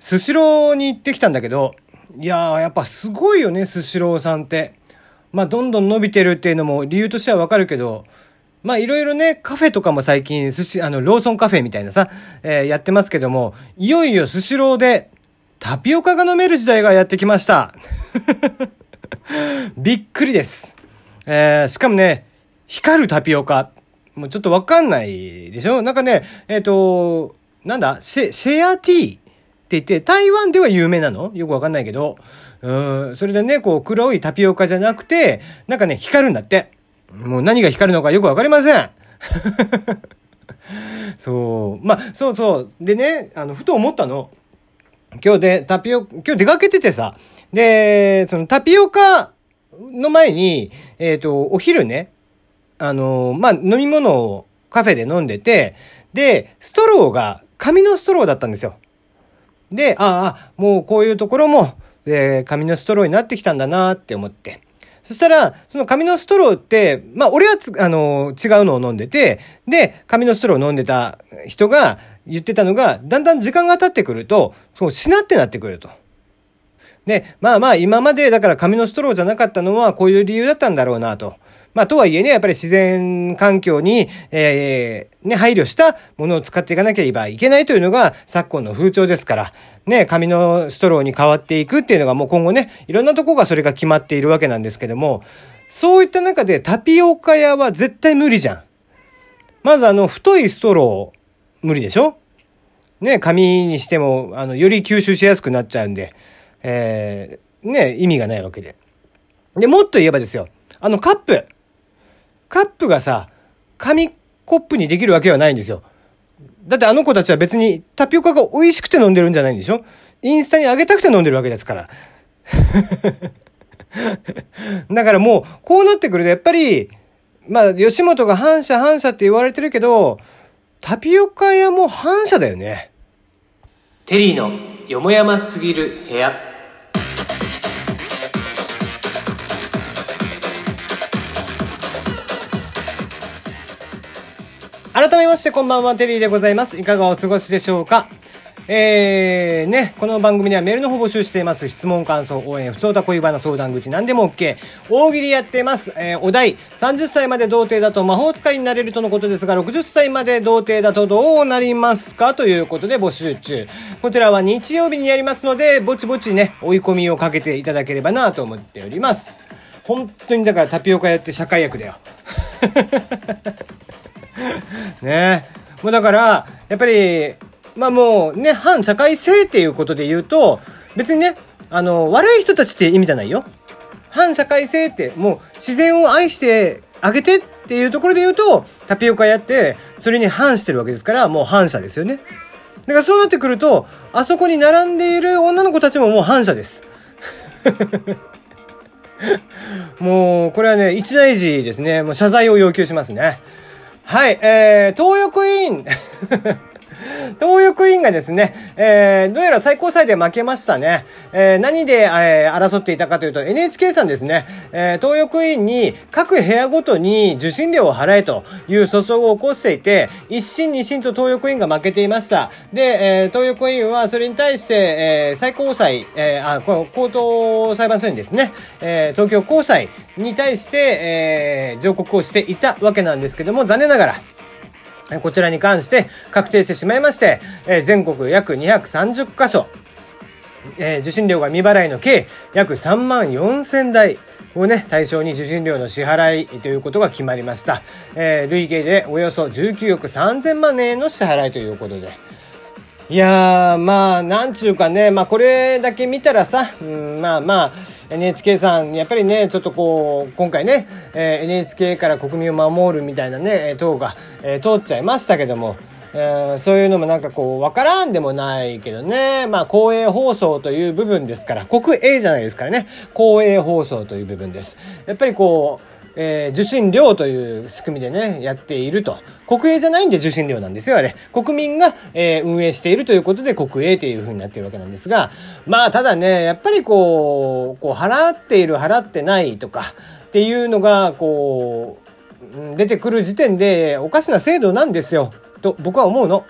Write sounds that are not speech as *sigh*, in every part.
スシローに行ってきたんだけど、いやー、やっぱすごいよね、スシローさんって。まあ、どんどん伸びてるっていうのも理由としてはわかるけど、まあ、いろいろね、カフェとかも最近、寿司、あの、ローソンカフェみたいなさ、えー、やってますけども、いよいよスシローで、タピオカが飲める時代がやってきました。*laughs* びっくりです。えー、しかもね、光るタピオカ。もうちょっとわかんないでしょ？なんかね、えっ、ー、と、なんだ？シェ、シェアティー？って言って、台湾では有名なの？よくわかんないけど。うん、それでね、こう、黒いタピオカじゃなくて、なんかね、光るんだって。もう何が光るのかよくわかりません。*laughs* そう。まあ、そうそう。でね、あの、ふと思ったの。今日でタピオ、今日出かけててさ、で、そのタピオカの前に、えっ、ー、と、お昼ね、あの、まあ、飲み物をカフェで飲んでて、で、ストローが紙のストローだったんですよ。で、ああ、もうこういうところも、えー、紙のストローになってきたんだなって思って。そしたら、その紙のストローって、まあ、俺はあの、違うのを飲んでて、で、紙のストローを飲んでた人が言ってたのが、だんだん時間が経ってくると、そう、しなってなってくると。で、まあまあ、今までだから紙のストローじゃなかったのは、こういう理由だったんだろうなと。まあ、とはいえね、やっぱり自然環境に、えー、ね、配慮したものを使っていかなければいけないというのが昨今の風潮ですから、ね、紙のストローに変わっていくっていうのがもう今後ね、いろんなとこがそれが決まっているわけなんですけども、そういった中でタピオカ屋は絶対無理じゃん。まずあの、太いストロー、無理でしょ？ね、紙にしても、あの、より吸収しやすくなっちゃうんで、えー、ね、意味がないわけで。で、もっと言えばですよ、あのカップ。カップがさ、紙コップにできるわけはないんですよ。だってあの子たちは別にタピオカが美味しくて飲んでるんじゃないんでしょ？インスタにあげたくて飲んでるわけですから。*laughs* だからもう、こうなってくるとやっぱり、まあ、吉本が反射反射って言われてるけど、タピオカ屋も反射だよね。テリーのよもやますぎる部屋。改めましてこんばんは、テリーでございます。いかがお過ごしでしょうか？えー、ね、この番組ではメールの方募集しています。質問、感想、応援、不相談恋バナ相談口、何でも OK。大喜利やってます。えー、お題、30歳まで童貞だと魔法使いになれるとのことですが、60歳まで童貞だとどうなりますか？ということで募集中。こちらは日曜日にやりますので、ぼちぼちね、追い込みをかけていただければなと思っております。本当にだからタピオカやって社会役だよ。*laughs* *laughs* ねもうだから、やっぱり、まあもうね、反社会性っていうことで言うと、別にね、あの、悪い人たちって意味じゃないよ。反社会性って、もう自然を愛してあげてっていうところで言うと、タピオカやって、それに反してるわけですから、もう反射ですよね。だからそうなってくると、あそこに並んでいる女の子たちももう反射です。*laughs* もう、これはね、一大事ですね。もう謝罪を要求しますね。はい、えー、東横イン。東横インがですね、えー、どうやら最高裁で負けましたね。えー、何で、えー、争っていたかというと、NHK さんですね、えー、東横インに各部屋ごとに受信料を払えという訴訟を起こしていて、一審二審と東横インが負けていました。で、えー、東横インはそれに対して、えー、最高裁、えー、あ、この高等裁判所にですね、えー、東京高裁に対して、えー、上告をしていたわけなんですけども、残念ながら、こちらに関して確定してしまいまして、え全国約230カ所、え受信料が未払いの計約3万4千台をね、対象に受信料の支払いということが決まりました。え累計でおよそ19億3千万円の支払いということで。いやー、まあ、なんちゅうかね、まあ、これだけ見たらさ、うん、まあまあ、NHK さん、やっぱりね、ちょっとこう、今回ね、えー、NHK から国民を守るみたいなね、党が、えー、通っちゃいましたけども、えー、そういうのもなんかこう、わからんでもないけどね。まあ、公営放送という部分ですから、国営じゃないですからね。公営放送という部分です。やっぱりこう、えー、受信料という仕組みでね、やっていると。国営じゃないんで受信料なんですよ、あれ。国民が、えー、運営しているということで国営という風になってるわけなんですが、まあ、ただね、やっぱりこう、こう、払っている、払ってないとか、っていうのが、こう、出てくる時点でおかしな制度なんですよ。と、僕は思うの。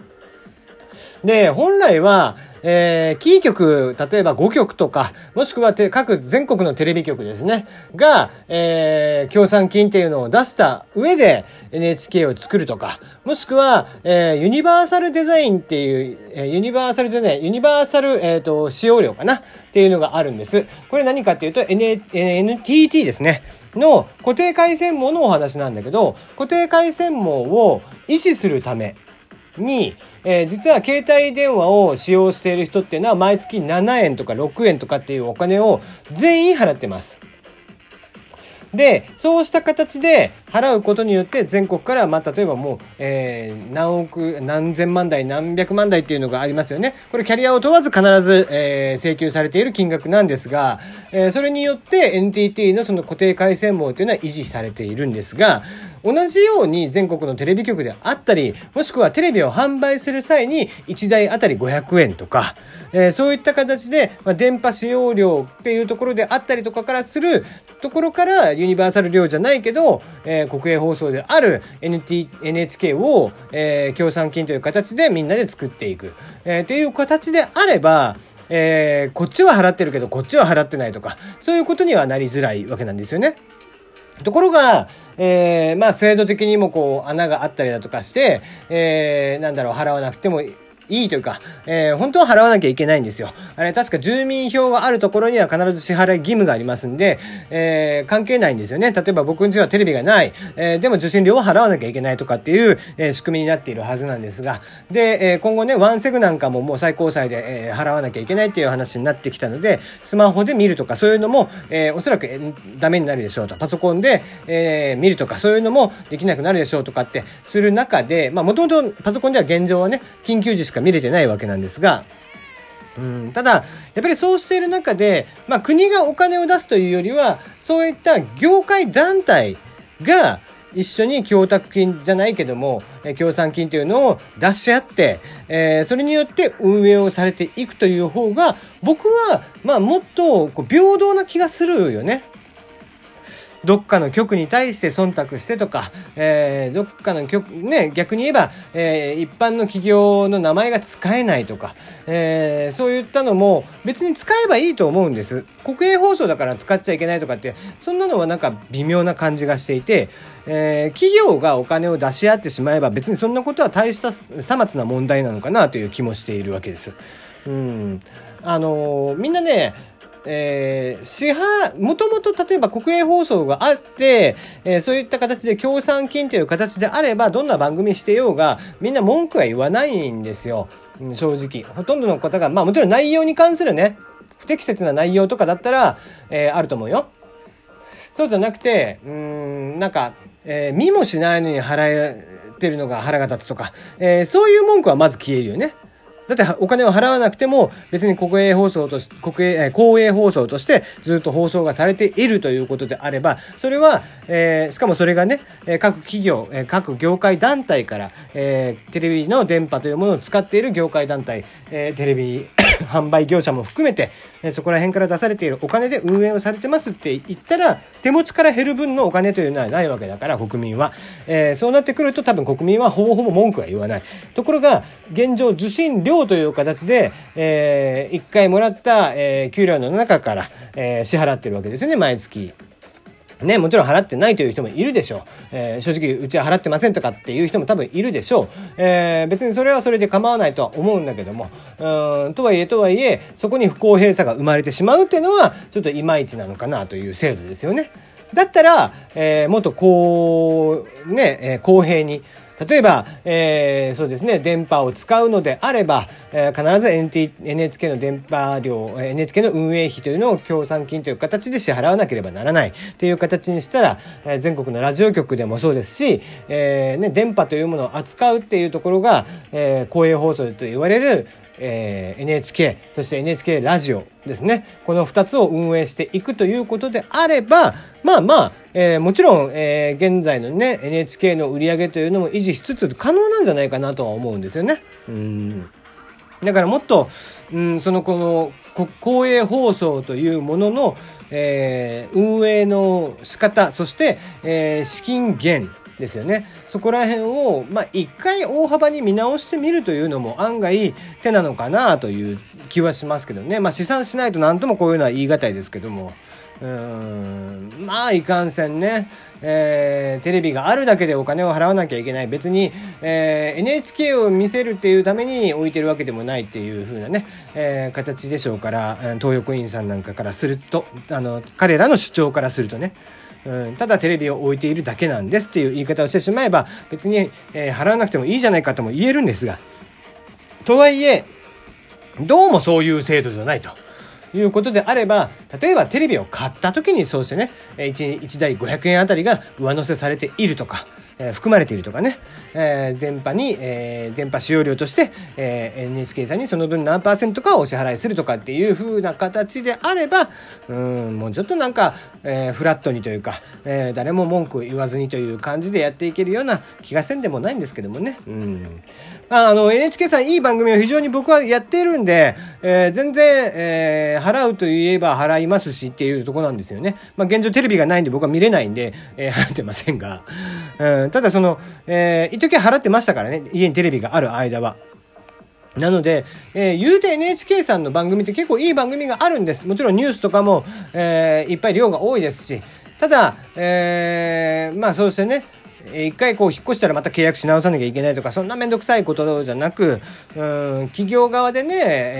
で、本来は、えー、キー局、例えば5局とか、もしくは各全国のテレビ局ですね、が、えー、協賛金っていうのを出した上で NHK を作るとか、もしくは、えー、ユニバーサルデザインっていう、えー、ユニバーサルデザイン、ユニバーサル、えっ、ー、と、使用料かなっていうのがあるんです。これ何かっていうと、N、NTT ですね。の固定回線網のお話なんだけど、固定回線網を維持するために、えー、実は携帯電話を使用している人っていうのは毎月7円とか6円とかっていうお金を全員払ってます。で、そうした形で払うことによって全国から、まあ、例えばもう、えー、何億、何千万台、何百万台っていうのがありますよね。これキャリアを問わず必ず、えー、請求されている金額なんですが、えー、それによって NTT のその固定回線網っていうのは維持されているんですが、同じように全国のテレビ局であったり、もしくはテレビを販売する際に1台あたり500円とか、えー、そういった形で、まあ、電波使用料っていうところであったりとかからするところからユニバーサル料じゃないけど、えー、国営放送である NT NHK を、えー、協賛金という形でみんなで作っていく、えー、っていう形であれば、えー、こっちは払ってるけどこっちは払ってないとかそういうことにはなりづらいわけなんですよね。ところが、えー、まあ制度的にもこう穴があったりだとかして、えー、なんだろう払わなくてもいいいというか、えー、本当は払わなきゃいけないんですよ。あれ、確か住民票があるところには必ず支払い義務がありますんで、えー、関係ないんですよね。例えば僕んちはテレビがない、えー、でも受信料を払わなきゃいけないとかっていう、えー、仕組みになっているはずなんですが、で、えー、今後ね、ワンセグなんかももう最高裁で、えー、払わなきゃいけないっていう話になってきたので、スマホで見るとかそういうのも、えー、おそらく、えー、ダメになるでしょうと。パソコンで、えー、見るとかそういうのもできなくなるでしょうとかってする中で、まあもともとパソコンでは現状はね、緊急時しか見れてないわけなんですが、うん、ただ、やっぱりそうしている中で、まあ、国がお金を出すというよりは、そういった業界団体が一緒に供託金じゃないけども、協賛金というのを出し合って、えー、それによって運営をされていくという方が、僕は、まあ、もっとこう平等な気がするよね。どっかの局に対して忖度してとか、えー、どっかの局、ね、逆に言えば、えー、一般の企業の名前が使えないとか、えー、そういったのも別に使えばいいと思うんです。国営放送だから使っちゃいけないとかって、そんなのはなんか微妙な感じがしていて、えー、企業がお金を出し合ってしまえば別にそんなことは大したさまつな問題なのかなという気もしているわけです。うん。あのー、みんなね、えー、支払、もともと例えば国営放送があって、えー、そういった形で協賛金という形であれば、どんな番組してようが、みんな文句は言わないんですよ。正直。ほとんどの方が、まあもちろん内容に関するね、不適切な内容とかだったら、えー、あると思うよ。そうじゃなくて、うん、なんか、えー、見もしないのに払えてるのが腹が立つとか、えー、そういう文句はまず消えるよね。だってお金を払わなくても別に国営放送とし、国営、公営放送としてずっと放送がされているということであれば、それは、えー、しかもそれがね、各企業、各業界団体から、えー、テレビの電波というものを使っている業界団体、えー、テレビ *laughs* 販売業者も含めて、えそこら辺から出されているお金で運営をされてますって言ったら、手持ちから減る分のお金というのはないわけだから、国民は。えー、そうなってくると多分国民はほぼほぼ文句は言わない。ところが、現状受信料という形で、えー、1回もらった、えー、給料の中から、えー、支払ってるわけですよね、毎月。ね、もちろん払ってないという人もいるでしょう。えー、正直、うちは払ってませんとかっていう人も多分いるでしょう。えー、別にそれはそれで構わないとは思うんだけども、うん、とはいえとはいえ、そこに不公平さが生まれてしまうっていうのは、ちょっといまいちなのかなという制度ですよね。だったら、えー、もっとこう、ね、えー、公平に、例えば、えー、そうですね、電波を使うのであれば、えー、必ず NT NHK の電波量、NHK の運営費というのを協賛金という形で支払わなければならない。っていう形にしたら、えー、全国のラジオ局でもそうですし、えーね、電波というものを扱うっていうところが、えー、公営放送と言われる、えー、NHK、そして NHK ラジオですね。この2つを運営していくということであれば、まあまあ、えー、もちろん、えー、現在のね、NHK の売り上げというのも維持しつつ可能なんじゃないかなとは思うんですよね。うん。だからもっと、うん、そのこの、公営放送というものの、えー、運営の仕方、そして、えー、資金源、ですよね。そこら辺を、まあ、一回大幅に見直してみるというのも案外手なのかなという気はしますけどね。まあ、試算しないと何ともこういうのは言い難いですけども。うんまあいかんせんね、えー、テレビがあるだけでお金を払わなきゃいけない別に、えー、NHK を見せるっていうために置いてるわけでもないっていう風なね、えー、形でしょうから東横インさんなんかからするとあの彼らの主張からするとねうん、ただテレビを置いているだけなんですっていう言い方をしてしまえば別に、えー、払わなくてもいいじゃないかとも言えるんですがとはいえどうもそういう制度じゃないと。いうことであれば例えばテレビを買った時にそうしてね 1, 1台500円あたりが上乗せされているとか、えー、含まれているとかね、えー、電波に、えー、電波使用料として、えー、NHK さんにその分何パーセントかをお支払いするとかっていう風な形であればうんもうちょっとなんか、えー、フラットにというか、えー、誰も文句言わずにという感じでやっていけるような気がせんでもないんですけどもね。うんあ、の NHK さんいい番組を非常に僕はやっているんで、えー、全然、えー、払うといえば払いますしっていうとこなんですよね。まあ、現状テレビがないんで僕は見れないんで、えー、払ってませんが、*laughs* うん、ただその、えー、一時払ってましたからね家にテレビがある間は。なので、えー、言うて NHK さんの番組って結構いい番組があるんです。もちろんニュースとかも、えー、いっぱい量が多いですし、ただ、えー、まあそうしてね、一回こう引っ越したらまた契約し直さなきゃいけないとかそんな面倒くさいことじゃなくうん企業側でね、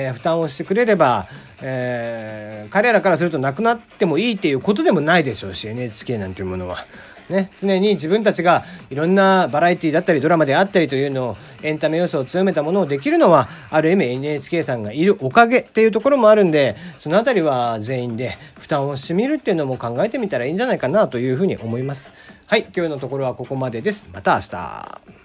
え、負担をしてくれれば、えー、彼らからするとなくなってもいいっていうことでもないでしょうし NHK なんていうものは。ね、常に自分たちがいろんなバラエティだったりドラマであったりというのをエンタメ要素を強めたものをできるのはある意味 NHK さんがいるおかげっていうところもあるんでその辺りは全員で負担をしてみるっていうのも考えてみたらいいんじゃないかなというふうに思います。はい、今日のところはここまでです。また明日。